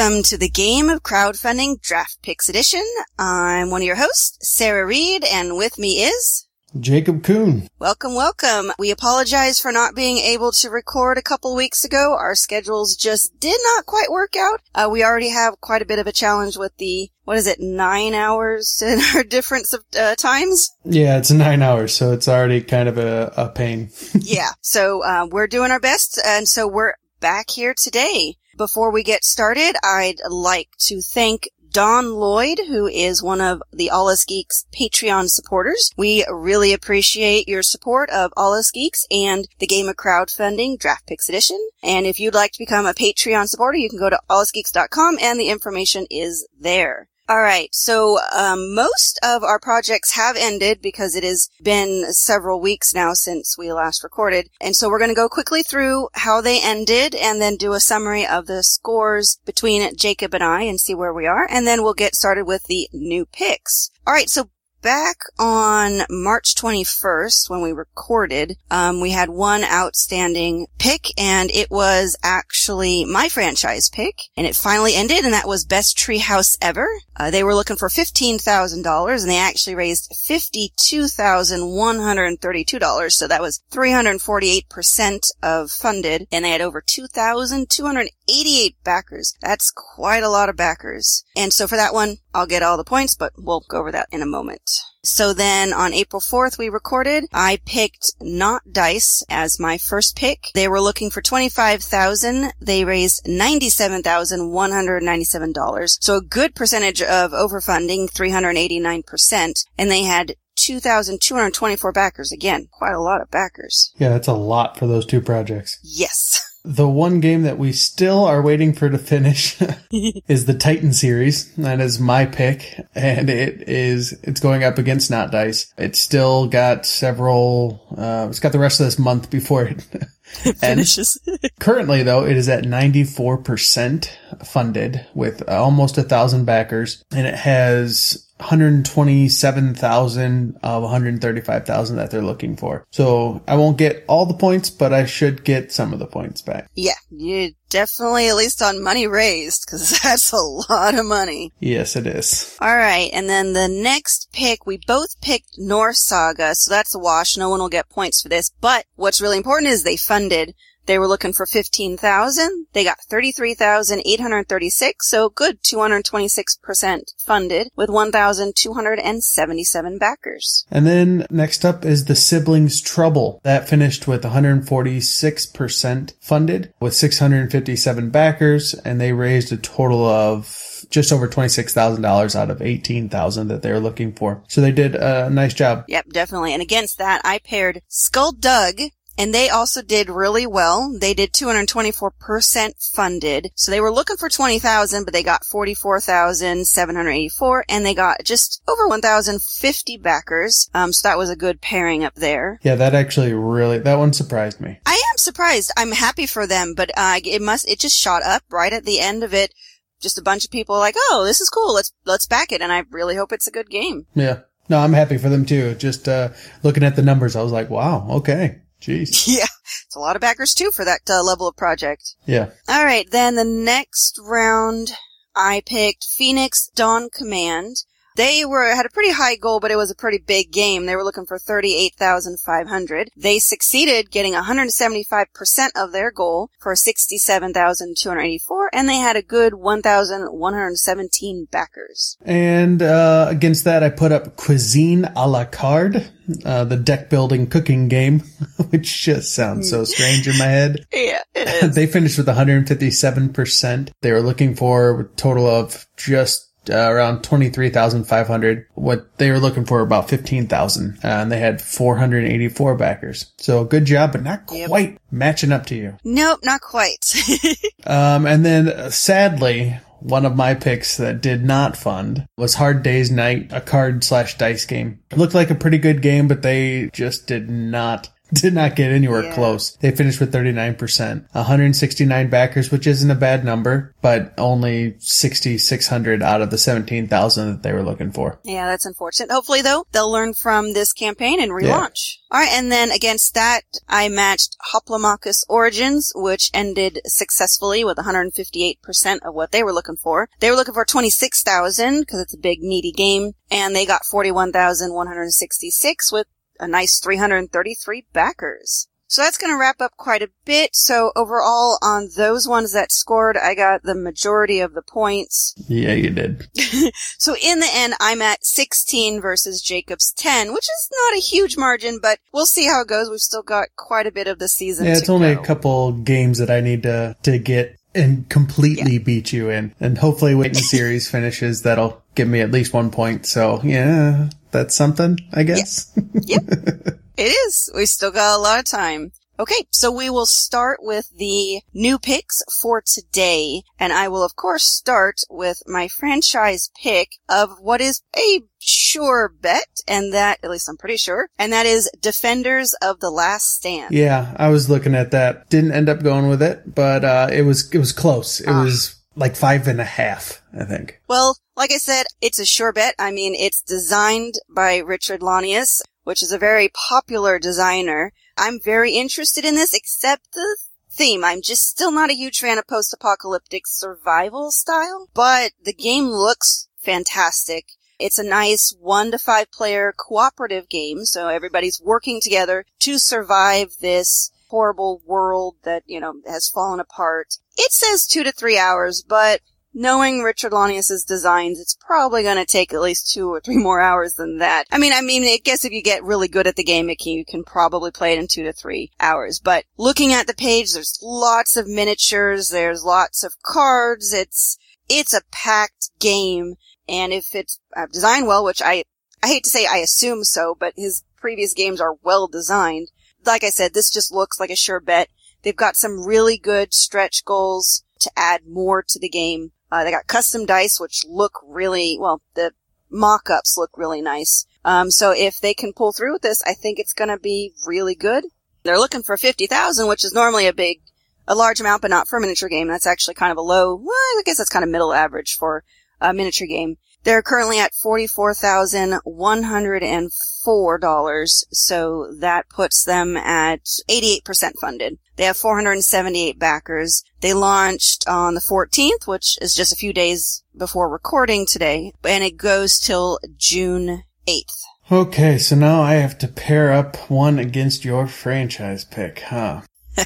Welcome to the Game of Crowdfunding Draft Picks Edition. I'm one of your hosts, Sarah Reed, and with me is Jacob Kuhn. Welcome, welcome. We apologize for not being able to record a couple weeks ago. Our schedules just did not quite work out. Uh, we already have quite a bit of a challenge with the, what is it, nine hours in our difference of uh, times? Yeah, it's nine hours, so it's already kind of a, a pain. yeah, so uh, we're doing our best, and so we're back here today. Before we get started, I'd like to thank Don Lloyd, who is one of the All Us Geeks Patreon supporters. We really appreciate your support of All Us Geeks and the Game of Crowdfunding Draft Picks Edition. And if you'd like to become a Patreon supporter, you can go to allusgeeks.com and the information is there. All right. So, um, most of our projects have ended because it has been several weeks now since we last recorded. And so we're going to go quickly through how they ended and then do a summary of the scores between Jacob and I and see where we are. And then we'll get started with the new picks. All right. So back on March 21st when we recorded, um, we had one outstanding pick and it was actually my franchise pick and it finally ended and that was best treehouse ever. Uh, they were looking for $15,000 and they actually raised $52,132. So that was 348% of funded and they had over 2,288 backers. That's quite a lot of backers. And so for that one, I'll get all the points, but we'll go over that in a moment. So then on April 4th, we recorded. I picked Knot Dice as my first pick. They were looking for 25000 They raised $97,197. So a good percentage of overfunding, 389%. And they had 2,224 backers. Again, quite a lot of backers. Yeah, that's a lot for those two projects. Yes. The one game that we still are waiting for to finish is the Titan series. That is my pick, and it is it's going up against Knot Dice. It's still got several. Uh, it's got the rest of this month before it finishes. currently, though, it is at ninety four percent funded with almost a thousand backers, and it has 127,000 of 135,000 that they're looking for. So I won't get all the points, but I should get some of the points back. Yeah, you definitely at least on money raised because that's a lot of money. Yes, it is. All right, and then the next pick, we both picked Norse Saga, so that's a wash. No one will get points for this, but what's really important is they funded they were looking for 15,000. They got 33,836, so good 226% funded with 1,277 backers. And then next up is the Siblings Trouble. That finished with 146% funded with 657 backers and they raised a total of just over $26,000 out of 18,000 that they were looking for. So they did a nice job. Yep, definitely. And against that, I paired Skull Dug and they also did really well. They did 224% funded. So they were looking for 20,000, but they got 44,784 and they got just over 1,050 backers. Um, so that was a good pairing up there. Yeah, that actually really, that one surprised me. I am surprised. I'm happy for them, but, uh, it must, it just shot up right at the end of it. Just a bunch of people like, oh, this is cool. Let's, let's back it. And I really hope it's a good game. Yeah. No, I'm happy for them too. Just, uh, looking at the numbers, I was like, wow, okay. Jeez. Yeah. It's a lot of backers too for that uh, level of project. Yeah. All right. Then the next round, I picked Phoenix Dawn Command. They were had a pretty high goal, but it was a pretty big game. They were looking for 38,500. They succeeded getting 175% of their goal for 67,284 and they had a good 1,117 backers. And uh, against that I put up Cuisine a la Card, uh, the deck building cooking game, which just sounds so strange in my head. Yeah, they finished with 157%. They were looking for a total of just uh, around 23,500. What they were looking for about 15,000 uh, and they had 484 backers. So good job, but not Yep. quite matching up to you. nope, not quite. Um, and then uh, sadly, one of my picks that did not fund was Hard Day's Night, a card slash dice game. It looked like a pretty good game, but they just did not did not get anywhere Yeah. close. They finished with 39%. 169 backers, which isn't a bad number, but only 6,600 out of the 17,000 that they were looking for. Yeah, that's unfortunate. Hopefully, though, they'll learn from this campaign and relaunch. All right, and then against that, I matched Hoplomachus Origins, which ended successfully with 158% of what they were looking for. They were looking for 26,000 because it's a big meaty game, and they got 41,166 with a nice 333 backers. So that's going to wrap up quite a bit. So overall, on those ones that scored, I got the majority of the points. Yeah, you did. So in the end, I'm at 16 versus Jacob's 10, which is not a huge margin, but we'll see how it goes. We've still got quite a bit of the season. Yeah, to it's only go. a couple games that I need to, to get and completely beat you in. And hopefully when the series finishes, that'll give me at least one point. So yeah, that's something, I guess. Yep. It is. We still got a lot of time. Okay, so we will start with the new picks for today, and I will of course start with my franchise pick of what is a sure bet, and that, at least I'm pretty sure, and that is Defenders of the Last Stand. Yeah, I was looking at that. Didn't end up going with it, but uh, it was it was close. It Ah. was like five and a half, I think. Well, like I said, it's a sure bet. I mean, it's designed by Richard Launius, which is a very popular designer. I'm very interested in this, except the theme. I'm just still not a huge fan of post-apocalyptic survival style, but the game looks fantastic. It's a nice one to five player cooperative game, so everybody's working together to survive this horrible world that, you know, has fallen apart. It says two to three hours, but knowing Richard Launius's designs, it's probably going to take at least two or three more hours than that. I mean, I mean, I guess if you get really good at the game, can, you can probably play it in two to three hours. But looking at the page, there's lots of miniatures, there's lots of cards. It's it's a packed game, and if it's uh, designed well, which I I hate to say I assume so, but his previous games are well designed. Like I said, this just looks like a sure bet. They've got some really good stretch goals to add more to the game. Uh, they got custom dice, which look really, well, the mock-ups look really nice. Um, so if they can pull through with this, I think it's gonna be really good. They're looking for 50,000, which is normally a big, a large amount, but not for a miniature game. That's actually kind of a low, well, I guess that's kind of middle average for a miniature game. They're currently at $44,104, so that puts them at 88% funded. They have 478 backers. They launched on the 14th, which is just a few days before recording today, and it goes till June 8th. Okay, so now I have to pair up one against your franchise pick, huh?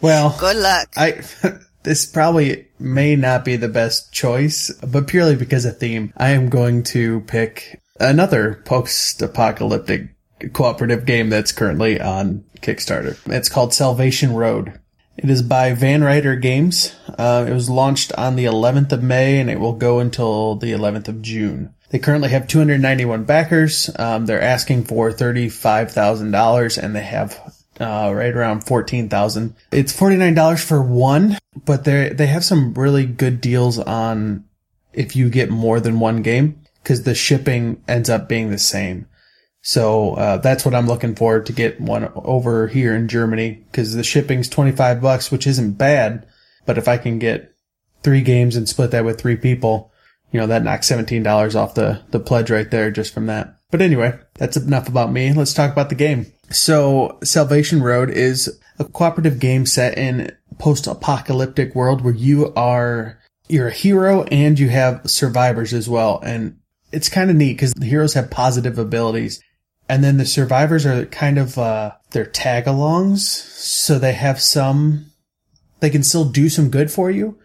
well, Good luck. I this probably may not be the best choice, but purely because of theme, I am going to pick another post-apocalyptic cooperative game that's currently on Kickstarter. It's called Salvation Road. It is by Van Ryder Games. Uh, it was launched on the 11th of May and it will go until the 11th of June. They currently have 291 backers. Um, they're asking for $35,000 and they have uh, right around 14,000. It's $49 for one, but they they have some really good deals on if you get more than one game because the shipping ends up being the same. So uh, that's what I'm looking for to get one over here in Germany because the shipping's 25 bucks, which isn't bad. But if I can get three games and split that with three people, you know, that knocks $17 off the, the pledge right there just from that. But anyway, that's enough about me. Let's talk about the game. So Salvation Road is a cooperative game set in post-apocalyptic world where you are, you're a hero and you have survivors as well. And it's kind of neat because the heroes have positive abilities and then the survivors are kind of, uh, they're tag-alongs. So they have some, they can still do some good for you,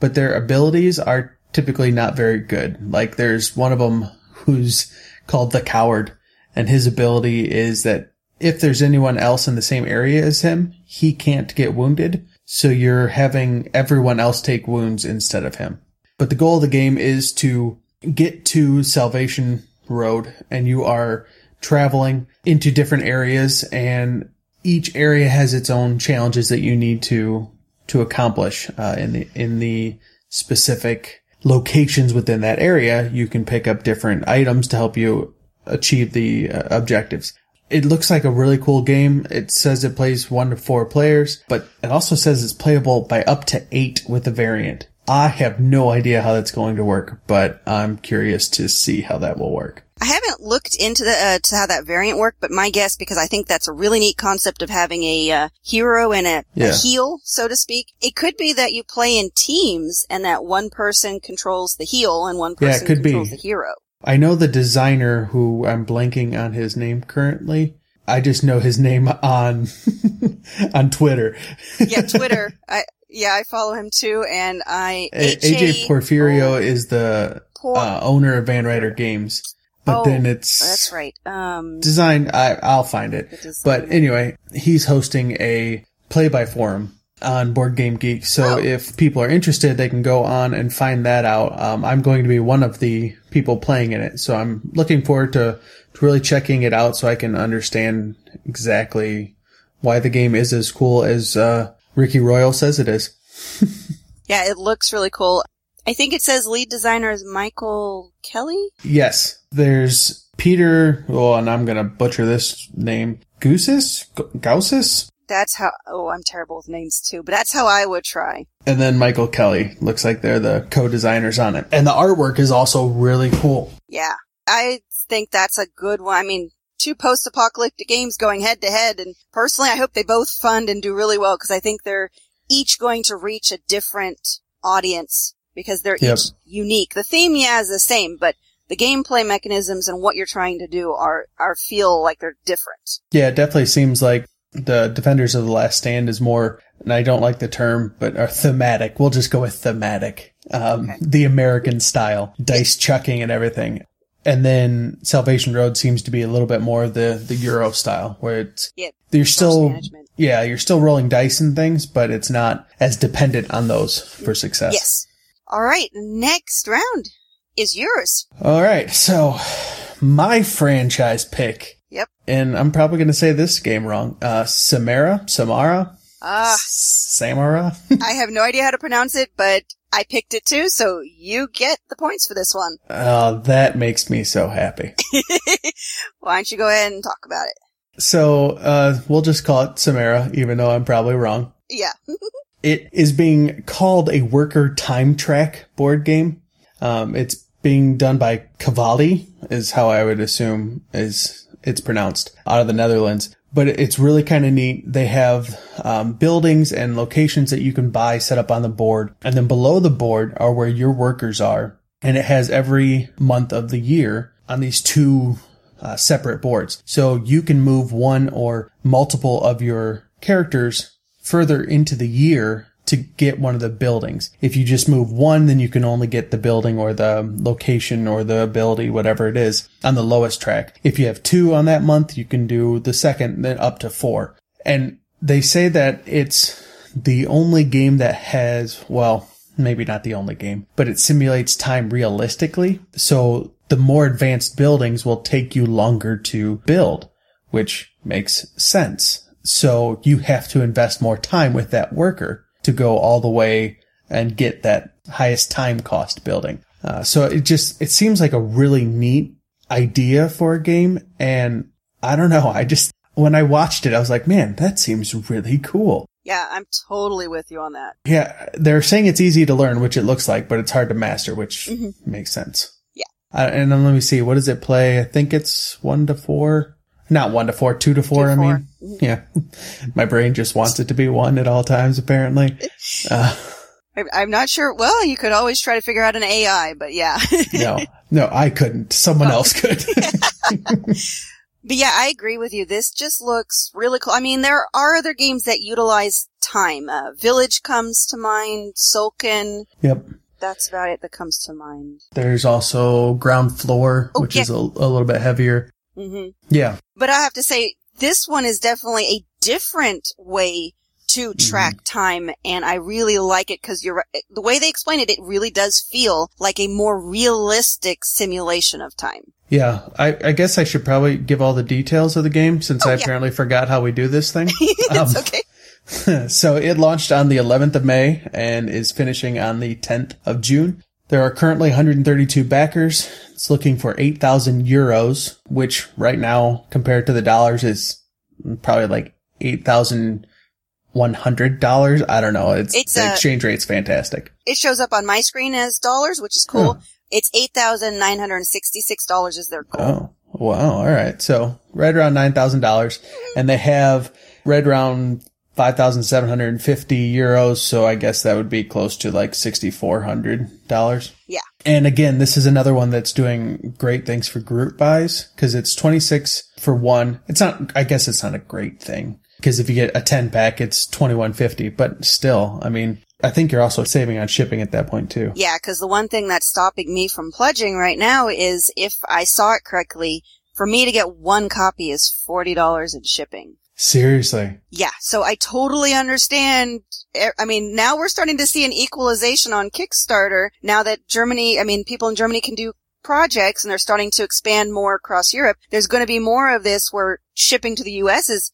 but their abilities are typically not very good. Like there's one of them who's called the coward and his ability is that if there's anyone else in the same area as him, he can't get wounded. So you're having everyone else take wounds instead of him. But the goal of the game is to get to Salvation Road and you are traveling into different areas and each area has its own challenges that you need to to accomplish uh, in the in the specific locations within that area. You can pick up different items to help you achieve the uh, objectives. It looks like a really cool game. It says it plays one to four players, but it also says it's playable by up to eight with a variant. I have no idea how that's going to work, but I'm curious to see how that will work. I haven't looked into the uh, to how that variant worked, but my guess, because I think that's a really neat concept of having a uh, hero and a, Yeah. a heel, so to speak. It could be that you play in teams, and that one person controls the heel and one Yeah, it person be. controls the hero. I know the designer who I'm blanking on his name currently. I just know his name on on Twitter. Yeah, Twitter. I yeah, I follow him too, and I A- AJ Porfirio is the Por- uh, owner of Van Ryder Games, but Oh, then it's That's right. Um, design. I I'll find it. But anyway, he's hosting a play by forum on Board Game Geek. So Oh. if people are interested, they can go on and find that out. Um, I'm going to be one of the people playing in it. So I'm looking forward to, to really checking it out so I can understand exactly why the game is as cool as, uh, Ricky Royal says it is. yeah, it looks really cool. I think it says lead designer is Michael Kelly. Yes. There's Peter, oh, and I'm going to butcher this name. Goosis? G- Gausis? That's how. Oh, I'm terrible with names too, but that's how I would try. And then Michael Kelly. Looks like they're the co-designers on it. And the artwork is also really cool. Yeah, I think that's a good one. I mean, two post-apocalyptic games going head to head, and personally, I hope they both fund and do really well because I think they're each going to reach a different audience because they're each unique. The theme, yeah, is the same, but the gameplay mechanisms and what you're trying to do are are feel like they're different. Yeah, it definitely seems like the Defenders of the Last Stand is more, and I don't like the term, but are thematic. We'll just go with thematic. Um, Okay. the American style, dice chucking and everything. And then Salvation Road seems to be a little bit more the, the Euro style, where it's, Yeah, you're still, management. yeah, you're still rolling dice and things, but it's not as dependent on those for success. Yes. All right, next round is yours. All right. So my franchise pick, Yep. and I'm probably going to say this game wrong. Uh, Samara, Samara, Ah, Samara. I have no idea how to pronounce it, but I picked it too, so you get the points for this one. Oh, that makes me so happy. Why don't you go ahead and talk about it? So, uh, we'll just call it Samara, even though I'm probably wrong. Yeah. It is being called a worker time track board game. Um, it's being done by Cavalli, is how I would assume is it's pronounced out of the Netherlands. But it's really kind of neat. They have um, buildings and locations that you can buy set up on the board, and then below the board are where your workers are. And it has every month of the year on these two uh, separate boards. So you can move one or multiple of your characters further into the year to get one of the buildings. If you just move one, then you can only get the building or the location or the ability, whatever it is, on the lowest track. If you have two on that month, you can do the second, then up to four. And they say that it's the only game that has, well, maybe not the only game, but it simulates time realistically. So the more advanced buildings will take you longer to build, which makes sense. So you have to invest more time with that worker to go all the way and get that highest time cost building. Uh, so it just, it seems like a really neat idea for a game. And I don't know. I just, when I watched it, I was like, man, that seems really cool. Yeah, I'm totally with you on that. Yeah, they're saying it's easy to learn, which it looks like, but it's hard to master, which Mhm. makes sense. Yeah. Uh, and then let me see, what does it play? I think it's one to four. Not one to four, two to four. to I four. mean, yeah. My brain just wants it to be one at all times, apparently. Uh, I- I'm not sure. Well, you could always try to figure out an AI, but yeah. no, no, I couldn't. Someone else could. But yeah, I agree with you. This just looks really cool. I mean, there are other games that utilize time. Uh, Village comes to mind. Tzolk'in. yep. That's about it that comes to mind. There's also ground floor, Oh, which yeah. is a, a little bit heavier. Hmm Yeah. But I have to say, this one is definitely a different way to track time, and I really like it because you're. The way they explain it, it really does feel like a more realistic simulation of time. Yeah, I, I guess I should probably give all the details of the game since Oh, I yeah. apparently forgot how we do this thing. it's Um, okay. so it launched on the 11th of May and is finishing on the 10th of June. There are currently 132 backers. It's looking for 8,000 euros, which right now compared to the dollars is probably like 8,100 dollars. I don't know. It's, It's the a- exchange rate's fantastic. It shows up on my screen as dollars, which is cool. Huh. It's eight thousand nine hundred sixty-six dollars is their goal. Oh, wow. All right. So right around $9,000 and they have right around 5,750 euros. So I guess that would be close to like $6,400. Yeah. And again, this is another one that's doing great things for group buys because it's 26 for one. It's not, I guess it's not a great thing because if you get a 10 pack, it's 2150, but still, I mean, I think you're also saving on shipping at that point too. Yeah, because the one thing that's stopping me from pledging right now is if I saw it correctly, for me to get one copy is forty dollars in shipping. Seriously. Yeah, so I totally understand. I mean, now we're starting to see an equalization on Kickstarter now that Germany, I mean, people in Germany can do projects and they're starting to expand more across Europe. There's going to be more of this where shipping to the US is,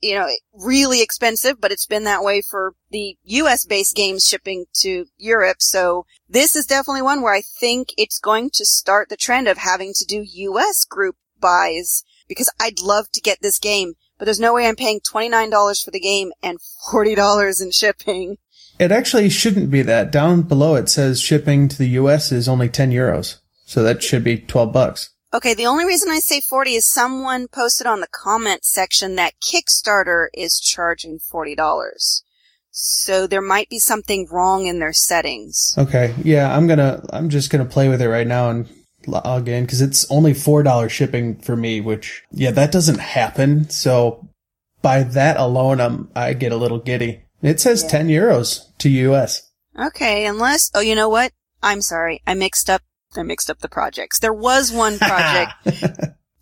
you know, really expensive, but it's been that way for the US based games shipping to Europe. So this is definitely one where I think it's going to start the trend of having to do US group buys because I'd love to get this game but there's no way I'm paying $29 for the game and $40 in shipping. It actually shouldn't be that. Down below it says shipping to the US is only 10 euros. So that should be 12 bucks. Okay, the only reason I say 40 is someone posted on the comment section that Kickstarter is charging $40. So there might be something wrong in their settings. Okay. Yeah, I'm gonna, I'm just gonna play with it right now and log in because it's only $4 shipping for me, which, yeah, that doesn't happen. So by that alone, I'm, I get a little giddy. It says 10 euros to US. Okay, unless, oh, you know what? I'm sorry. I mixed up, I mixed up the projects. There was one project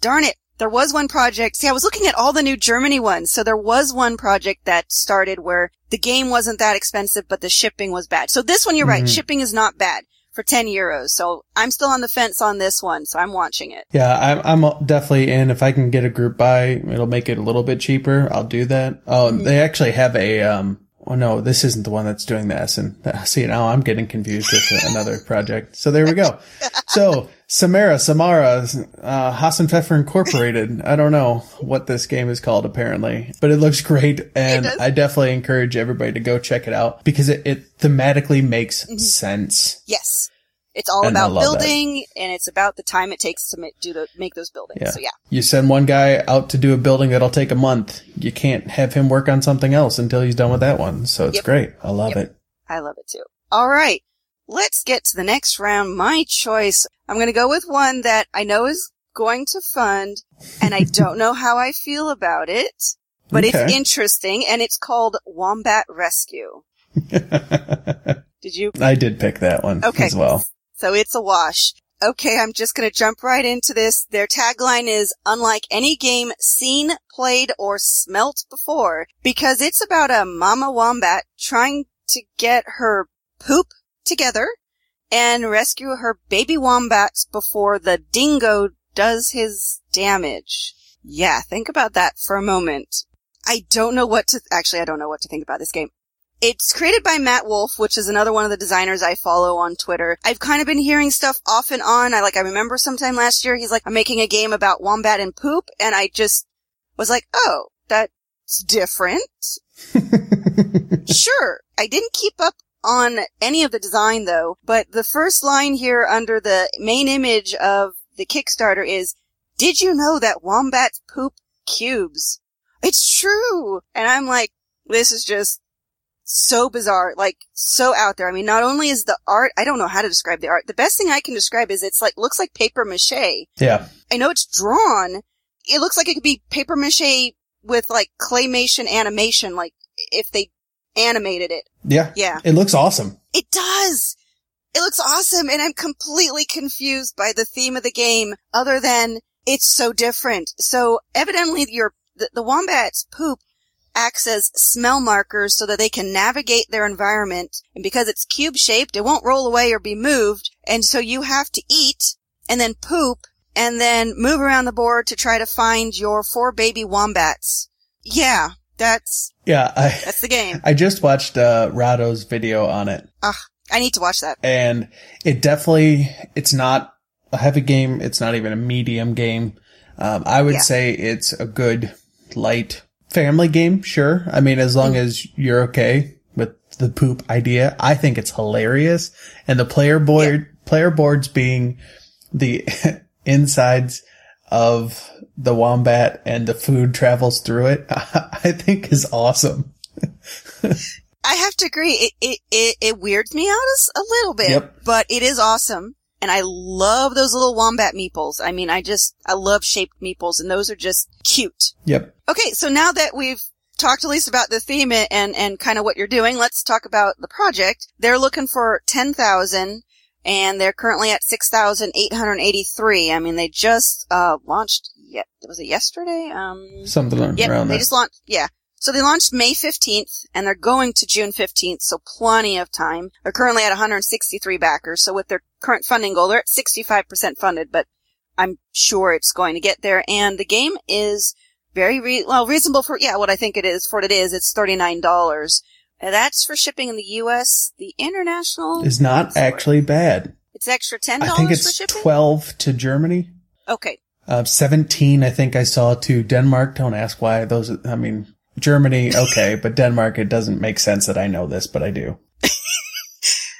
darn it. There was one project. See, I was looking at all the new Germany ones. So there was one project that started where the game wasn't that expensive, but the shipping was bad. So this one, you're right. Mhm. Shipping is not bad for 10 euros. So I'm still on the fence on this one. So I'm watching it. Yeah, I'm, I'm definitely in. If I can get a group buy, it'll make it a little bit cheaper. I'll do that. Oh, and they actually have a, um, oh no, this isn't the one that's doing this. And see, now I'm getting confused with another project. So there we go. So Samara, Samara, uh, Hasenpfeffer Incorporated. I don't know what this game is called apparently, but it looks great. And. I definitely encourage everybody to go check it out because it, it thematically makes sense. Yes. It's all And about love that. building and it's about the time it takes to make, do the, make those buildings. Yeah. So yeah. You send one guy out to do a building that'll take a month. You can't have him work on something else until he's done with that one. So it's Yep. great. I love Yep. it. I love it too. All right. Let's get to the next round. My choice. I'm going to go with one that I know is going to fund and I don't know how I feel about it, but it's interesting and it's called Wombat Rescue. Did you? I did pick that one Okay. as well. So it's a wash. Okay, I'm just gonna jump right into this. Their tagline is unlike any game seen, played, or smelt before, because it's about a mama wombat trying to get her poop together and rescue her baby wombats before the dingo does his damage. Yeah, think about that for a moment. I don't know what to, actually I don't know what to think about this game. It's created by Matt Wolf, which is another one of the designers I follow on Twitter. I've kind of been hearing stuff off and on. I like, I remember sometime last year, he's like, I'm making a game about wombat and poop. And I just was like, oh, that's different. sure. I didn't keep up on any of the design though, but the first line here under the main image of the Kickstarter is, did you know that wombats poop cubes? It's true. And I'm like, this is just so bizarre, like so out there. I mean, not only is the art, I don't know how to describe the art. The best thing I can describe is it's like, looks like paper mache. Yeah. I know it's drawn. It looks like it could be paper mache with like claymation animation, like if they animated it. Yeah. Yeah. It looks awesome. It does! It looks awesome and I'm completely confused by the theme of the game other than it's so different. So evidently your, the, the wombat's poop acts as smell markers so that they can navigate their environment. And because it's cube shaped, it won't roll away or be moved. And so you have to eat and then poop and then move around the board to try to find your four baby wombats. Yeah, that's, Yeah. I, that's the game. I just watched, uh, Rahdo's video on it. Ah, I need to watch that. And it definitely, it's not a heavy game. It's not even a medium game. Um, I would Yeah. say it's a good light family game. Sure. I mean, as long mm-hmm. as you're okay with the poop idea, I think it's hilarious. And the player board, player boards being the insides of the wombat and the food travels through it, I think is awesome. I have to agree. It, it, it, it weirds me out as- a little bit, Yep. but it is awesome. And I love those little wombat meeples. I mean, I just, I love shaped meeples and those are just cute. Yep. Okay. So now that we've talked at least about the theme and, and kind of what you're doing, let's talk about the project. They're looking for 10,000 and they're currently at 6,883. I mean, they just, uh, launched yet, was it yesterday? Um, Something yeah, around they just launched. Yeah, so they launched May fifteenth, and they're going to June fifteenth. So plenty of time. They're currently at 163 backers. So with their current funding goal, they're at 65 percent funded. But I'm sure it's going to get there. And the game is very re- well reasonable for yeah what I think it is for what it is. It's thirty nine dollars. That's for shipping in the U.S. The international is not actually bad. It's extra ten dollars. I think it's. 12 to Germany. Okay, Uh, 17, I think I saw to Denmark. Don't ask why those, I mean, Germany, okay, but Denmark, it doesn't make sense that I know this, but I do.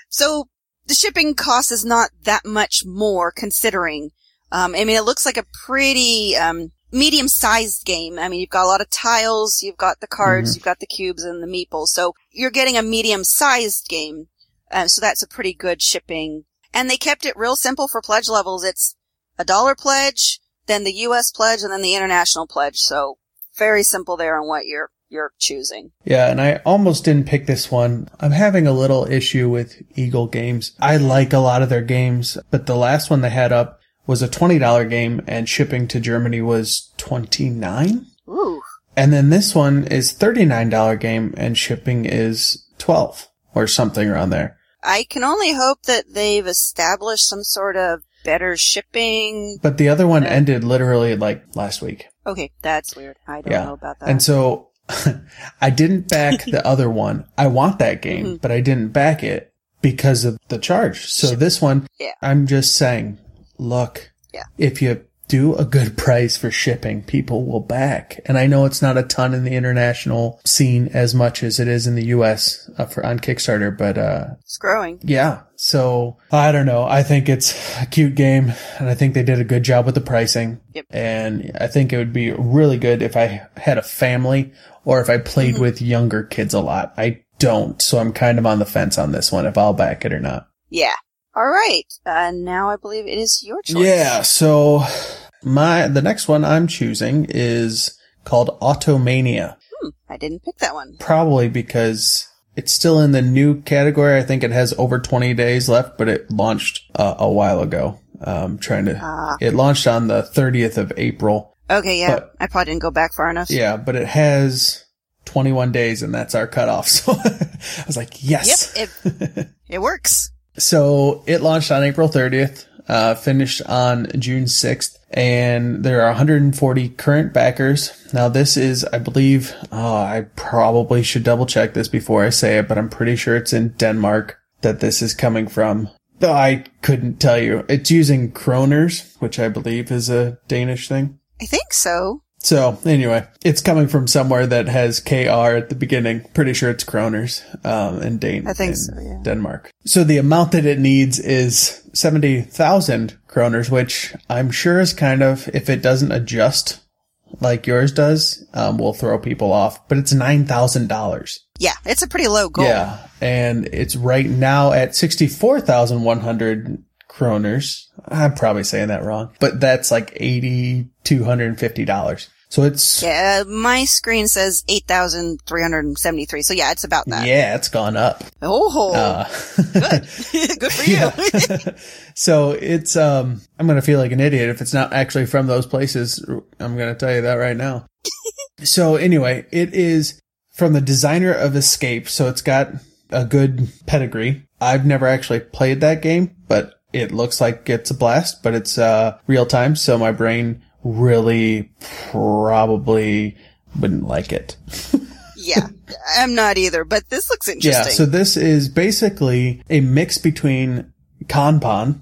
So the shipping cost is not that much more considering. Um, I mean, it looks like a pretty um, medium-sized game. I mean, you've got a lot of tiles, you've got the cards, you've got the cubes and the meeples. So you're getting a medium-sized game. Uh, so that's a pretty good shipping. And they kept it real simple for pledge levels. It's a dollar pledge, then the U.S. pledge, and then the international pledge. So very simple there on what you're you're choosing. Yeah, and I almost didn't pick this one. I'm having a little issue with Eagle Games. I like a lot of their games, but the last one they had up was a $20 game and shipping to Germany was 29 Ooh. And then this one is $39 game and shipping is 12 or something around there. I can only hope that they've established some sort of better shipping. But the other one ended literally like last week. Okay, that's weird. I don't Yeah. know about that. And so I didn't back the other one. I want that game, Mm-hmm. but I didn't back it because of the charge. So this one, Yeah. I'm just saying, look, Yeah. if you do a good price for shipping, people will back. And I know it's not a ton in the international scene as much as it is in the US uh, for on Kickstarter, but uh it's growing. yeah. So I don't know. I think it's a cute game and I think they did a good job with the pricing. Yep. And I think it would be really good if I had a family or if I played Mm-hmm. with younger kids a lot. I don't. So I'm kind of on the fence on this one if I'll back it or not. Yeah. All right. Uh, now I believe it is your choice. Yeah. So my, the next one I'm choosing is called Automania. Hmm, I didn't pick that one. Probably because it's still in the new category. I think it has over 20 days left, but it launched uh, a while ago. Um, trying to, Ah. it launched on the 30th of April. Okay, yeah. But- I probably didn't go back far enough. Yeah, but it has 21 days and that's our cutoff. So I was like, yes. Yep. It, it works. So it launched on April 30th, uh, finished on June 6th, and there are 140 current backers. Now this is, I believe, oh, I probably should double check this before I say it, but I'm pretty sure it's in Denmark that this is coming from. Though I couldn't tell you. It's using kroners, which I believe is a Danish thing. I think so. So anyway, it's coming from somewhere that has KR at the beginning. Pretty sure it's kroners, um, in Dan- I think in so, yeah. Denmark. So the amount that it needs is 70,000 kroners, which I'm sure is kind of, if it doesn't adjust like yours does, um, will throw people off, but it's $9,000. Yeah, it's a pretty low goal. Yeah. And it's right now at 64,100 kroners. I'm probably saying that wrong, but that's like $8,250. So it's, Yeah, my screen says 8,373. So yeah, it's about that. yeah, it's gone up. Oh, Uh, good. good for you. so it's, um, I'm going to feel like an idiot if it's not actually from those places. I'm going to tell you that right now. so anyway, it is from the designer of Escape. So it's got a good pedigree. I've never actually played that game, but it looks like it's a blast, but it's, uh, real time. So my brain really probably wouldn't like it. yeah, I'm not either, but this looks interesting. Yeah, so this is basically a mix between Kanban,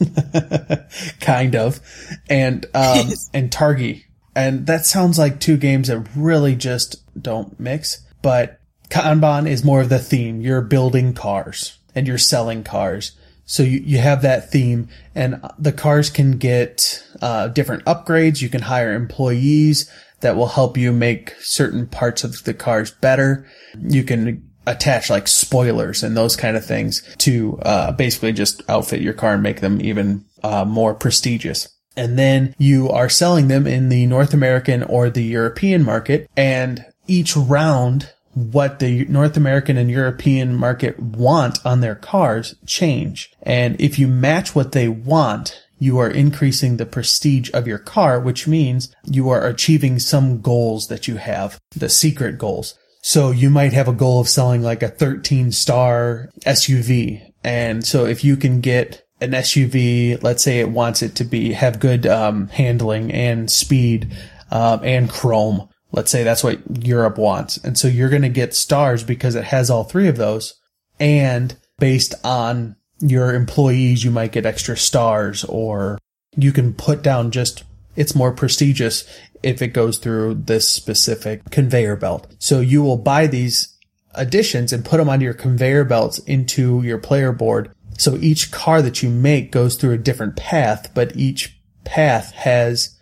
kind of, and um, and Targi, and that sounds like two games that really just don't mix. But Kanban is more of the theme. You're building cars and you're selling cars. So you, you have that theme and the cars can get uh, different upgrades. You can hire employees that will help you make certain parts of the cars better. You can attach like spoilers and those kind of things to uh, basically just outfit your car and make them even uh, more prestigious. And then you are selling them in the North American or the European market. And each round what the North American and European market want on their cars change. And if you match what they want, you are increasing the prestige of your car, which means you are achieving some goals that you have, the secret goals. So you might have a goal of selling like a 13 star SUV. And so if you can get an SUV, let's say it wants it to be, have good, um, handling and speed, um, and chrome Let's say that's what Europe wants. And so you're going to get stars because it has all three of those. And based on your employees, you might get extra stars or you can put down just, it's more prestigious if it goes through this specific conveyor belt. So you will buy these additions and put them onto your conveyor belts into your player board. So each car that you make goes through a different path, but each path has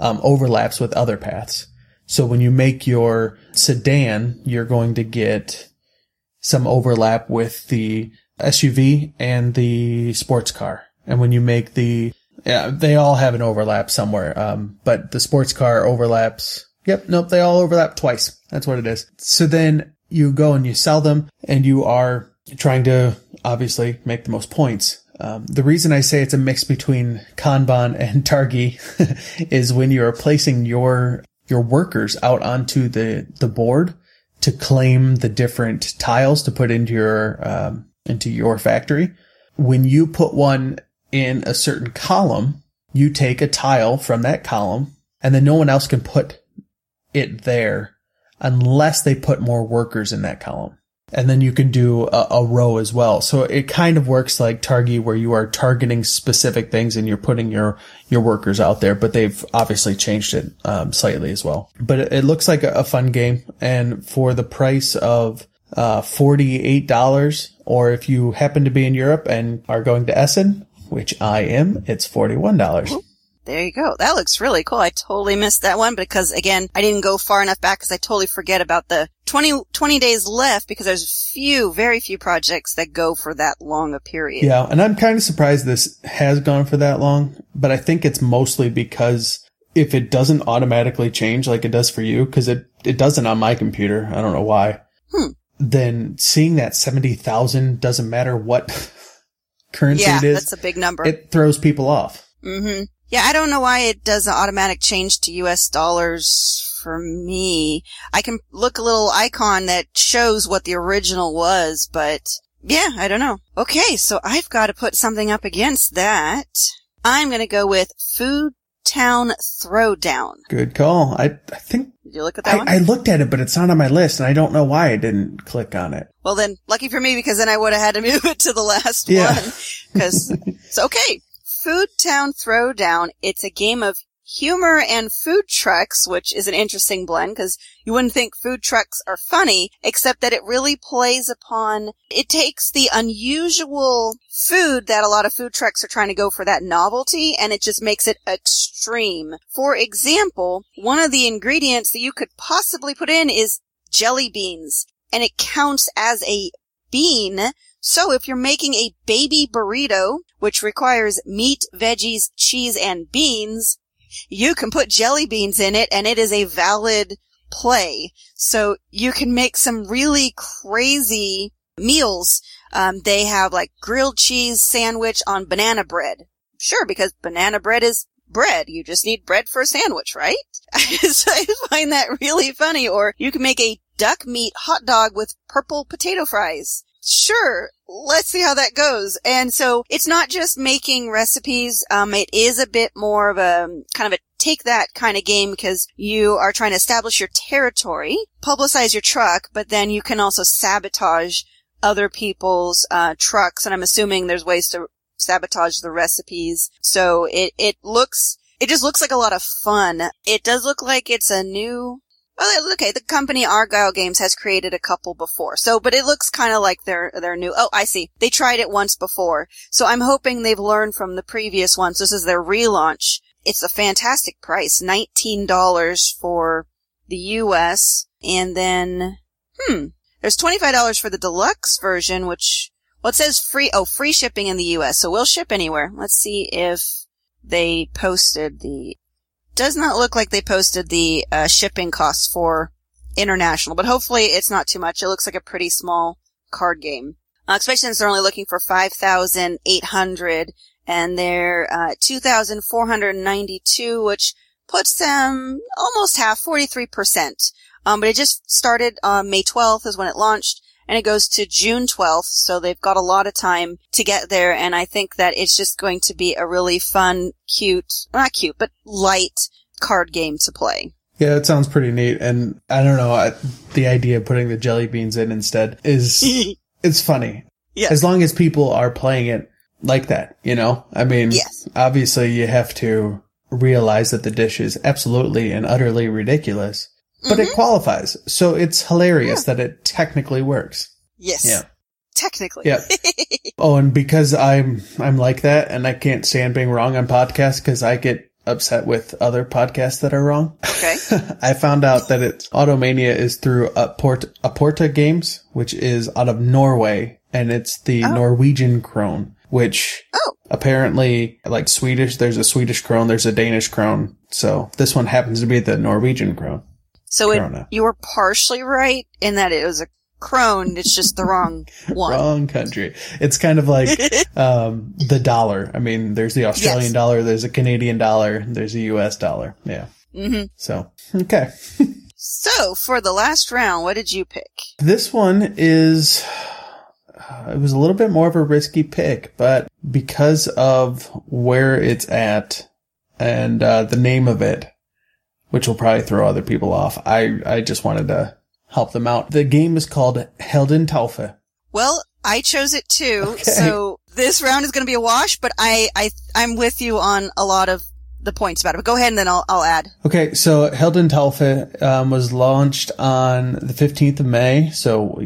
um, overlaps with other paths. So when you make your sedan, you're going to get some overlap with the SUV and the sports car. And when you make the, yeah, they all have an overlap somewhere. Um, but the sports car overlaps. Yep. Nope. They all overlap twice. That's what it is. So then you go and you sell them and you are trying to obviously make the most points. Um, the reason I say it's a mix between Kanban and Targi is when you are placing your your workers out onto the, the board to claim the different tiles to put into your, um, into your factory. When you put one in a certain column, you take a tile from that column and then no one else can put it there unless they put more workers in that column and then you can do a, a, row as well. So it kind of works like Targi where you are targeting specific things and you're putting your, your workers out there, but they've obviously changed it, um, slightly as well. But it, it looks like a, a, fun game. And for the price of, uh, $48, or if you happen to be in Europe and are going to Essen, which I am, it's $41. There you go. That looks really cool. I totally missed that one because again, I didn't go far enough back because I totally forget about the 20, 20 days left because there's few, very few projects that go for that long a period. Yeah. And I'm kind of surprised this has gone for that long, but I think it's mostly because if it doesn't automatically change like it does for you, cause it, it doesn't on my computer. I don't know why. Hmm. Then seeing that 70,000 doesn't matter what currency yeah, it is. That's a big number. It throws people off. Mm-hmm. Yeah, I don't know why it does an automatic change to US dollars for me. I can look a little icon that shows what the original was, but yeah, I don't know. Okay, so I've got to put something up against that. I'm gonna go with Food Town Throwdown. Good call. I, I think. Did you look at that I, one? I looked at it, but it's not on my list, and I don't know why I didn't click on it. Well then, lucky for me because then I would have had to move it to the last Yeah. one. Cause, it's okay. Food Town Throwdown. It's a game of humor and food trucks, which is an interesting blend because you wouldn't think food trucks are funny, except that it really plays upon, it takes the unusual food that a lot of food trucks are trying to go for that novelty and it just makes it extreme. For example, one of the ingredients that you could possibly put in is jelly beans and it counts as a bean. So if you're making a baby burrito, which requires meat, veggies, cheese, and beans, you can put jelly beans in it and it is a valid play. So you can make some really crazy meals. Um, they have like grilled cheese sandwich on banana bread. Sure, because banana bread is bread. You just need bread for a sandwich, right? so I find that really funny. Or you can make a duck meat hot dog with purple potato fries. Sure, let's see how that goes. And so it's not just making recipes. Um, it is a bit more of a kind of a take that kind of game because you are trying to establish your territory, publicize your truck, but then you can also sabotage other people's uh, trucks. And I'm assuming there's ways to sabotage the recipes. So it it looks it just looks like a lot of fun. It does look like it's a new well, okay, the company Argyle Games has created a couple before. So, but it looks kind of like they're, they're new. Oh, I see. They tried it once before. So I'm hoping they've learned from the previous ones. This is their relaunch. It's a fantastic price. $19 for the US. And then, hmm, there's $25 for the deluxe version, which, well, it says free, oh, free shipping in the US. So we'll ship anywhere. Let's see if they posted the does not look like they posted the uh, shipping costs for international, but hopefully it's not too much. It looks like a pretty small card game, uh, especially since they're only looking for five thousand eight hundred, and they're uh, two thousand four hundred ninety-two, which puts them almost half, forty-three percent. Um, but it just started on May twelfth is when it launched, and it goes to June 12th, so they've got a lot of time to get there, and I think that it's just going to be a really fun, cute, not cute, but light card game to play. Yeah, it sounds pretty neat, and I don't know, I, the idea of putting the jelly beans in instead is, it's funny. Yeah. As long as people are playing it like that, you know? I mean, Yes. obviously you have to realize that the dish is absolutely and utterly ridiculous, but it mm-hmm. qualifies. So it's hilarious that it technically works. Yes. Yeah. Technically. Yeah. Oh, and because I'm I'm like that, and I can't stand being wrong on podcasts because I get upset with other podcasts that are wrong. Okay. I found out that it's Automania is through Aport, Aporta Games, which is out of Norway, and it's the oh. Norwegian krone, which Oh. apparently, like Swedish, there's a Swedish krone, there's a Danish krone. So this one happens to be the Norwegian krone. So it, you were partially right in that it was a crone. It's just the wrong one. Wrong country. It's kind of like um, the dollar. I mean, there's the Australian Yes. dollar, there's a Canadian dollar, there's a U.S. dollar. Yeah. hmm So okay, So for the last round, what did you pick? this one is. uh, It was a little bit more of a risky pick, but because of where it's at and uh, the name of it, which will probably throw other people off, I I just wanted to help them out. The game is called Helden Taufe. Well, I chose it too. Okay. So this round is going to be a wash, but I, I, I'm with you on a lot of the points about it. But go ahead and then I'll, I'll add. Okay, so Helden Taufe um, was launched on the 15th of May, so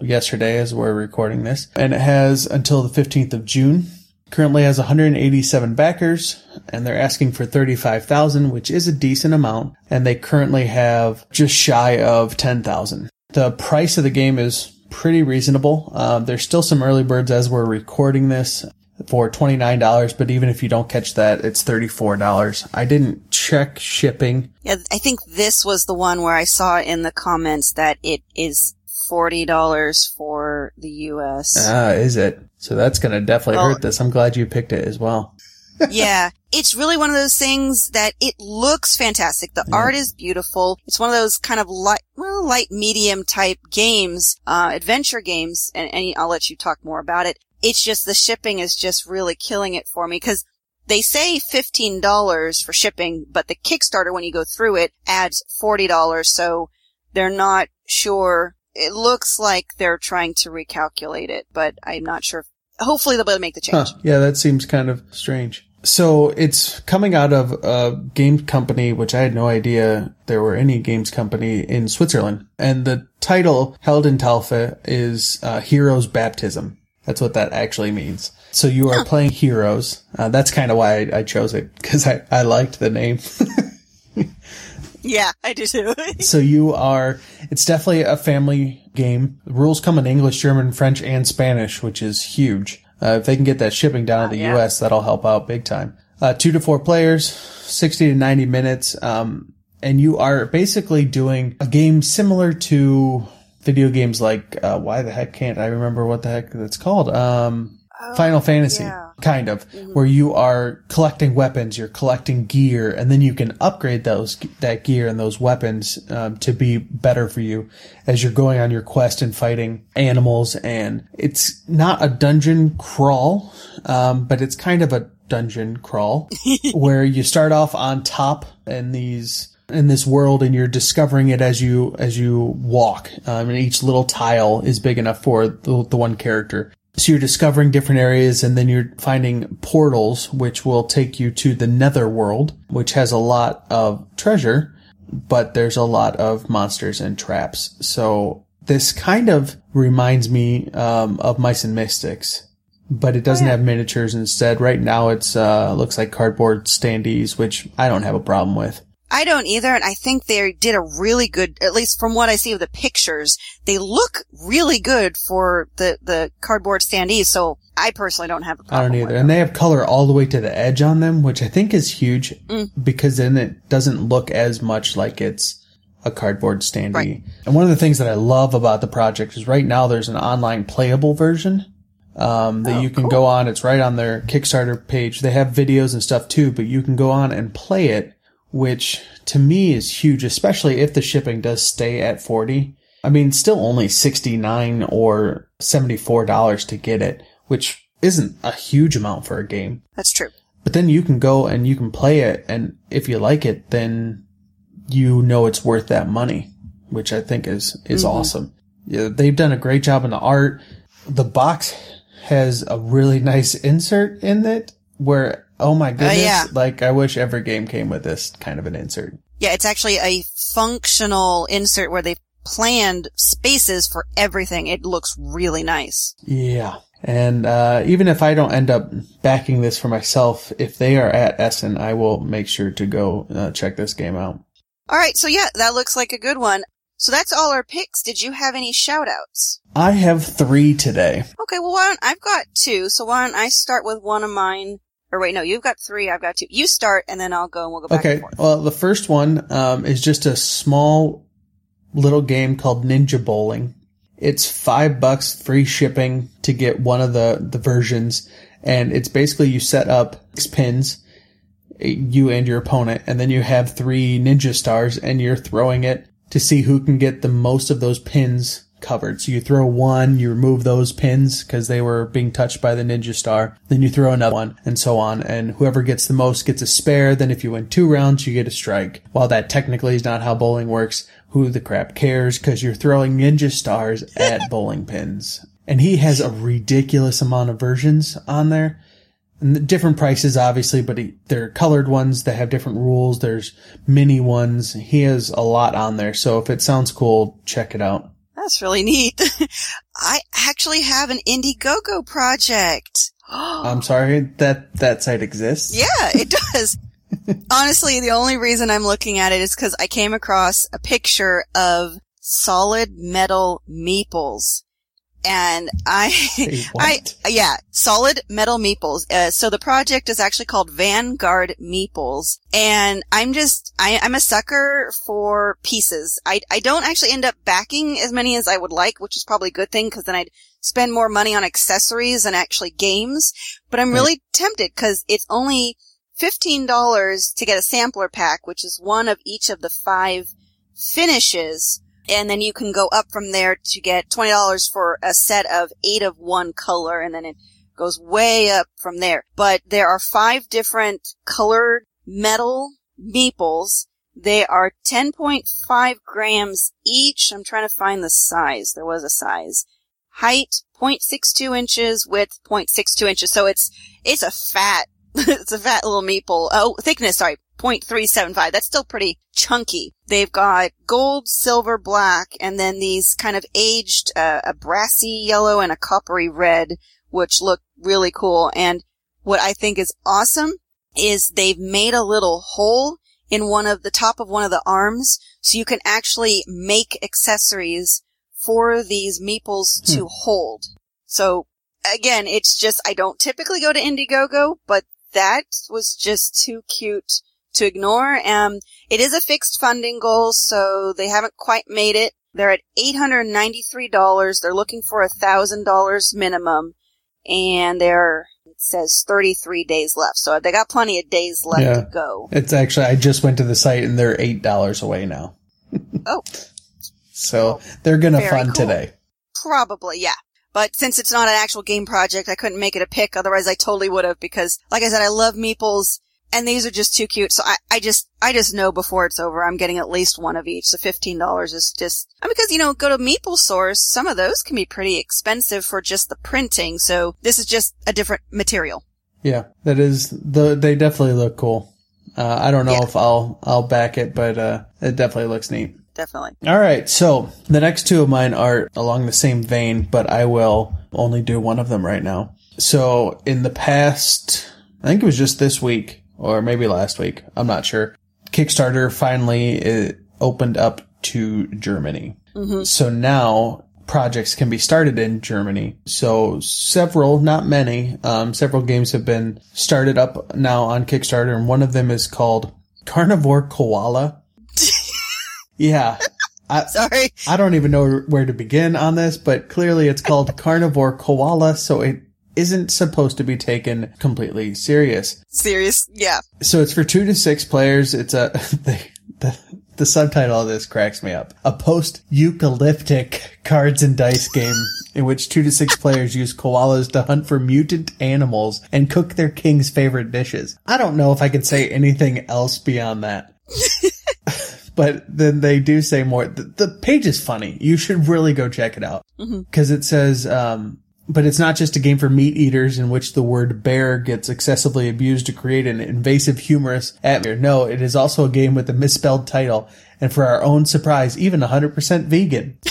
yesterday as we're recording this, and it has until the 15th of June. Currently has 187 backers, and they're asking for 35,000, which is a decent amount, and they currently have just shy of 10,000. The price of the game is pretty reasonable. Um, there's still some early birds as we're recording this for $29, but even if you don't catch that, it's $34. I didn't check shipping. Yeah, I think this was the one where I saw in the comments that it is $40 for the US. Ah, is it? So that's going to definitely Well- hurt this. I'm glad you picked it as well. yeah, it's really one of those things that it looks fantastic. The art is beautiful. It's one of those kind of light, well, light medium type games, uh, adventure games, and, and I'll let you talk more about it. It's just the shipping is just really killing it for me because they say $15 for shipping, but the Kickstarter, when you go through it, adds $40. So they're not sure. It looks like they're trying to recalculate it, but I'm not sure. Hopefully they'll be able to make the change. Huh. Yeah, that seems kind of strange. So it's coming out of a game company, which I had no idea there were any games company in Switzerland. And the title Helden Taufe is uh, Hero's Baptism. That's what that actually means. So you are playing heroes. Uh, that's kind of why I, I chose it because I, I liked the name. Yeah, I do too. So you are, it's definitely a family game. The rules come in English, German, French, and Spanish, which is huge. Uh, if they can get that shipping down to the yeah. US, that'll help out big time. Uh, two to four players, 60 to 90 minutes. Um, and you are basically doing a game similar to video games like, uh, why the heck can't I remember what the heck it's called? Um, Final Fantasy, yeah. kind of, where you are collecting weapons, you're collecting gear, and then you can upgrade those that gear and those weapons um, to be better for you as you're going on your quest and fighting animals. And it's not a dungeon crawl, um, but it's kind of a dungeon crawl where you start off on top in these in this world and you're discovering it as you as you walk. Um, and each little tile is big enough for the, the one character. So you're discovering different areas and then you're finding portals which will take you to the nether world, which has a lot of treasure, but there's a lot of monsters and traps. So this kind of reminds me um, of Mice and Mystics, but it doesn't Oh, yeah. have miniatures instead. Right now it's uh, looks like cardboard standees, which I don't have a problem with. I don't either, and I think they did a really good, at least from what I see of the pictures, they look really good for the, the cardboard standees, so I personally don't have a I problem I don't either. And they have color all the way to the edge on them, which I think is huge Mm. because then it doesn't look as much like it's a cardboard standee. Right. And one of the things that I love about the project is right now there's an online playable version um, that Oh, you can cool. go on. It's right on their Kickstarter page. They have videos and stuff too, but you can go on and play it, which to me is huge, especially if the shipping does stay at 40. I mean, still only 69 or $74 to get it, which isn't a huge amount for a game. That's true. But then you can go and you can play it, and if you like it, then you know it's worth that money, which I think is is mm-hmm. awesome. Yeah, they've done a great job in the art. The box has a really nice insert in it where oh my goodness, yeah. like I wish every game came with this kind of an insert. Yeah, it's actually a functional insert where they've planned spaces for everything. It looks really nice. Yeah. And uh, even if I don't end up backing this for myself, if they are at Essen, I will make sure to go uh, check this game out. Alright, so yeah, that looks like a good one. So that's all our picks. Did you have any shout outs? I have three today. Okay, well why don't, I've got two, so why don't I start with one of mine? Or wait, no, you've got three, I've got two. You start and then I'll go and we'll go back Okay. and forth. Well, the first one um, is just a small little game called Ninja Bowling. It's five bucks, free shipping to get one of the the versions, and it's basically you set up six pins, eh, you and your opponent, and then you have three ninja stars, and you're throwing it to see who can get the most of those pins covered. So you throw one, you remove those pins because they were being touched by the ninja star. Then you throw another one and so on. And whoever gets the most gets a spare. Then if you win two rounds, you get a strike. While that technically is not how bowling works, who the crap cares because you're throwing ninja stars at bowling pins. And he has a ridiculous amount of versions on there. And the different prices, obviously, but he, they're colored ones that have different rules. There's mini ones. He has a lot on there. So if it sounds cool, check it out. That's really neat. I actually have an Indiegogo project. I'm sorry that that site exists. Yeah, it does. Honestly, the only reason I'm looking at it is because I came across a picture of solid metal meeples. And I, I, yeah, solid metal meeples. Uh, so the project is actually called Vanguard Meeples. And I'm just, I, I'm a sucker for pieces. I, I don't actually end up backing as many as I would like, which is probably a good thing because then I'd spend more money on accessories and actually games. But I'm really tempted because it's only $15 to get a sampler pack, which is one of each of the five finishes. And then you can go up from there to get $20 for a set of eight of one color. And then it goes way up from there. But there are five different colored metal meeples. They are 10.5 grams each. I'm trying to find the size. There was a size. Height 0.62 inches, width 0.62 inches. So it's, it's a fat, it's a fat little meeple. Oh, thickness, sorry, 0.375. That's still pretty chunky. They've got gold, silver, black, and then these kind of aged, uh, a brassy yellow and a coppery red, which look really cool. And what I think is awesome is they've made a little hole in one of the top of one of the arms so you can actually make accessories for these meeples to hold. So again, it's just, I don't typically go to Indiegogo, but that was just too cute to ignore. Um, it is a fixed funding goal, so they haven't quite made it. They're at $893. They're looking for a thousand dollars minimum and they're, it says 33 days left. So they got plenty of days left Yeah. to go. It's actually I just went to the site and they're eight dollars away now. Oh, So they're gonna Very fund cool. today. Probably, yeah. But since it's not an actual game project, I couldn't make it a pick. Otherwise, I totally would have because, like I said, I love meeples and these are just too cute. So I, I just, I just know before it's over, I'm getting at least one of each. So $15 is just, I mean, because, you know, go to Meeple Source, some of those can be pretty expensive for just the printing. So this is just a different material. Yeah, that is the, they definitely look cool. Uh, I don't know Yeah. if I'll, I'll back it, but, uh, it definitely looks neat. Definitely. All right. So the next two of mine are along the same vein, but I will only do one of them right now. So in the past, I think it was just this week or maybe last week. I'm not sure. Kickstarter finally uh, opened up to Germany. So now projects can be started in Germany. So several, not many, um, several games have been started up now on Kickstarter and one of them is called Carnivore Koala. yeah. I, Sorry. I don't even know where to begin on this, but clearly it's called Carnivore Koala, so it isn't supposed to be taken completely serious. Serious. Yeah. So it's for two to six players. It's a, the, the, the subtitle of this cracks me up. A post-eucalyptic cards and dice game in which two to six players use koalas to hunt for mutant animals and cook their king's favorite dishes. I don't know if I can say anything else beyond that. but then they do say more. The, the page is funny. You should really go check it out because it says, um, but it's not just a game for meat eaters in which the word bear gets excessively abused to create an invasive, humorous atmosphere. No, it is also a game with a misspelled title, and for our own surprise, even 100% vegan.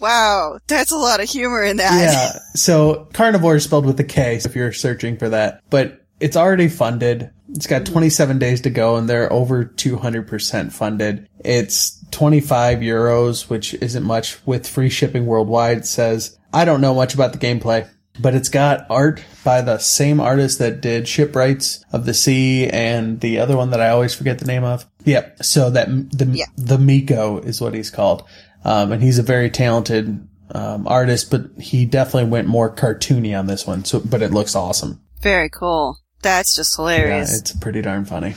Wow. That's a lot of humor in that. Yeah. So carnivore is spelled with a K if you're searching for that. But it's already funded. It's got 27 days to go and they're over 200% funded. It's 25 euros, which isn't much with free shipping worldwide. It says, I don't know much about the gameplay, but it's got art by the same artist that did Shipwrights of the Sea and the other one that I always forget the name of. Yep. So that the, Yeah. the Mico is what he's called. Um, and he's a very talented, um, artist, but he definitely went more cartoony on this one. So, but it looks awesome. Very cool. That's just hilarious. Yeah, it's pretty darn funny.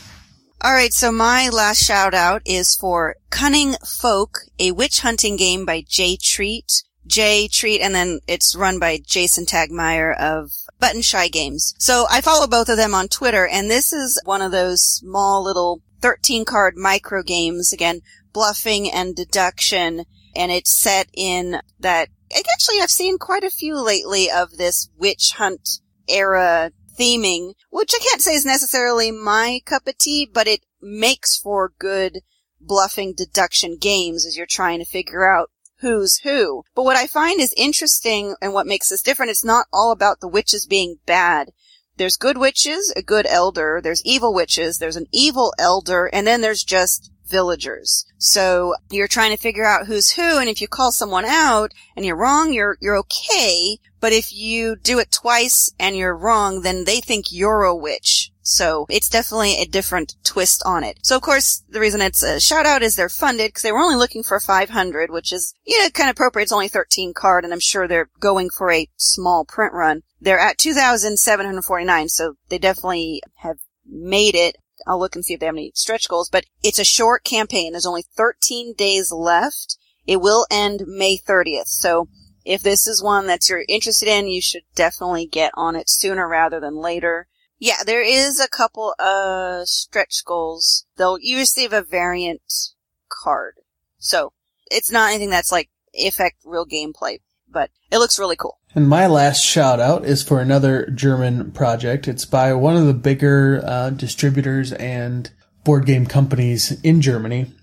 All right, so my last shout out is for Cunning Folk, a witch hunting game by Jay Treat. Jay Treat, and then it's run by Jason Tagmire of Button Shy Games. So I follow both of them on Twitter, and this is one of those small little 13 card micro games, again, bluffing and deduction, and it's set in that, actually I've seen quite a few lately of this witch hunt era theming, which I can't say is necessarily my cup of tea, but it makes for good bluffing deduction games as you're trying to figure out who's who. But what I find is interesting and what makes this different, it's not all about the witches being bad. There's good witches, a good elder, there's evil witches, there's an evil elder, and then there's just villagers. So you're trying to figure out who's who, and if you call someone out and you're wrong, you're, you're okay. But if you do it twice and you're wrong, then they think you're a witch. So it's definitely a different twist on it. So of course, the reason it's a shout out is they're funded because they were only looking for 500, which is, you know, kind of appropriate. It's only 13 card and I'm sure they're going for a small print run. They're at 2,749, so they definitely have made it. I'll look and see if they have any stretch goals, but it's a short campaign. There's only 13 days left. It will end May 30th. So if this is one that you're interested in, you should definitely get on it sooner rather than later. Yeah, there is a couple of stretch goals. They'll you receive a variant card. So it's not anything that's like affect real gameplay, but it looks really cool. And my last shout out is for another German project. It's by one of the bigger uh, distributors and board game companies in Germany.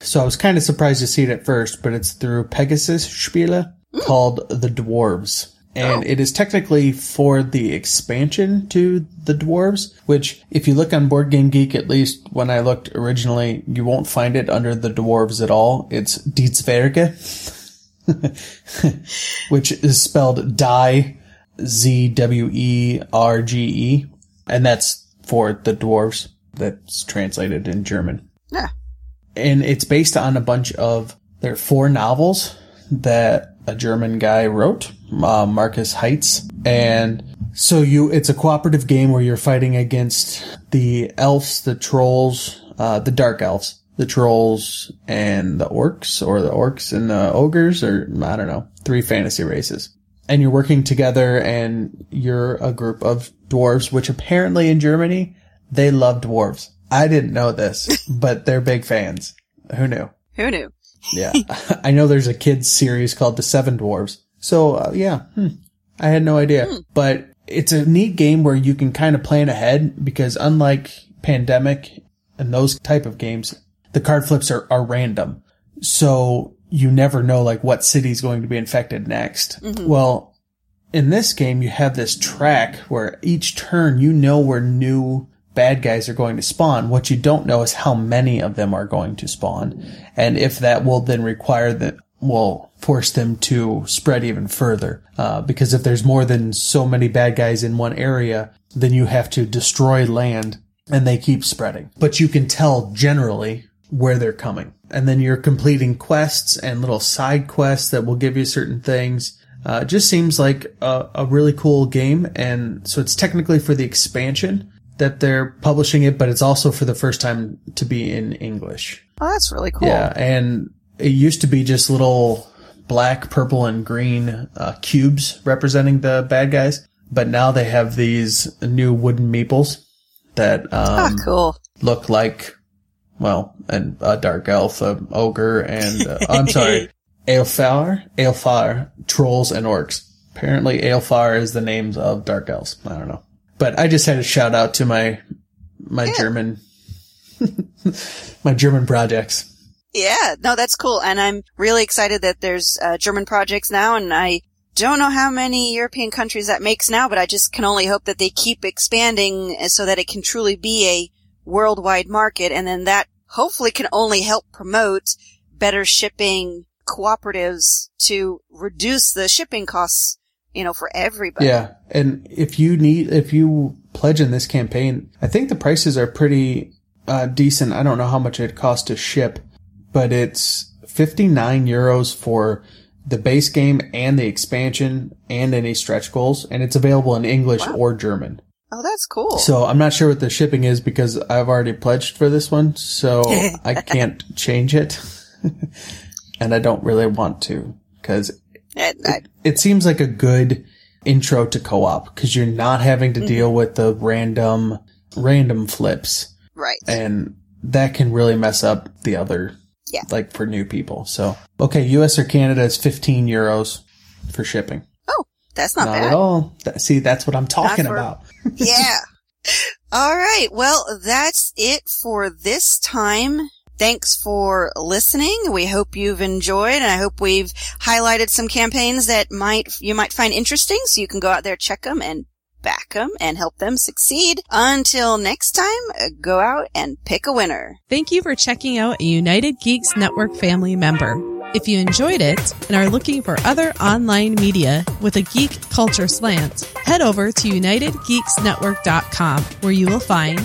So I was kind of surprised to see it at first, but it's through Pegasus Spiele called The Dwarves. And Oh. it is technically for the expansion to the Dwarves, which if you look on Board Game Geek, at least when I looked originally, you won't find it under the Dwarves at all. It's Die Zwerge. which is spelled die, Z W E R G E, and that's for the dwarves. That's translated in German. Yeah. And it's based on a bunch of there are four novels that a German guy wrote, uh, Markus Heitz, and so you it's a cooperative game where you're fighting against the elves, the trolls, uh, the dark elves, the trolls and the orcs, or the orcs and the ogres, or I don't know, three fantasy races. And you're working together and you're a group of dwarves, which apparently in Germany, they love dwarves. I didn't know this, but they're big fans. Who knew? Who knew? Yeah. I know there's a kids series called The Seven Dwarves. So, uh, yeah, hmm. I had no idea. But it's a neat game where you can kind of plan ahead because unlike Pandemic and those type of games, the card flips are, are random. So you never know like what city's going to be infected next. Well, in this game, you have this track where each turn you know where new bad guys are going to spawn. What you don't know is how many of them are going to spawn. And if that will then require that will force them to spread even further. Uh, because if there's more than so many bad guys in one area, then you have to destroy land and they keep spreading. But you can tell generally where they're coming. And then you're completing quests and little side quests that will give you certain things. Uh, it just seems like a, a really cool game. And so it's technically for the expansion that they're publishing it, but it's also for the first time to be in English. Oh, that's really cool. Yeah. And it used to be just little black, purple, and green uh, cubes representing the bad guys. But now they have these new wooden meeples that Ah, um, cool. look like, well, an, a dark elf, a ogre, and uh, I'm sorry, Aelfar, Aelfar, trolls, and orcs. Apparently, Aelfar is the names of dark elves. I don't know, but I just had a shout out to my my German my German projects. Yeah, no, that's cool. And I'm really excited that there's uh, German projects now, and I don't know how many European countries that makes now, but I just can only hope that they keep expanding so that it can truly be a worldwide market, and then that hopefully can only help promote better shipping cooperatives to reduce the shipping costs, you know, for everybody. Yeah, and if you need, if you pledge in this campaign, I think the prices are pretty uh, decent. I don't know how much it costs to ship, but it's 59 euros for the base game and the expansion and any stretch goals, and it's available in English or German. Oh, that's cool. So I'm not sure what the shipping is because I've already pledged for this one, so I can't change it, and I don't really want to because I- I- it seems like a good intro to co-op because you're not having to mm-hmm. deal with the random random flips right. and that can really mess up the other Yeah. like for new people so okay us or canada is 15 euros for shipping Oh, that's not, not bad. at all see that's what i'm talking for- about yeah. All right. Well, that's it for this time. Thanks for listening. We hope you've enjoyed and I hope we've highlighted some campaigns that might, you might find interesting. So you can go out there, check them and back them and help them succeed. Until next time, uh, go out and pick a winner. Thank you for checking out a United Geeks Network family member. If you enjoyed it and are looking for other online media with a geek culture slant, head over to UnitedGeeksNetwork.com where you will find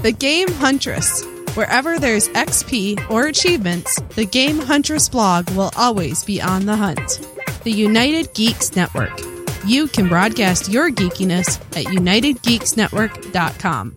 The Game Huntress. Wherever there's XP or achievements, the Game Huntress blog will always be on the hunt. The United Geeks Network. You can broadcast your geekiness at UnitedGeeksNetwork.com.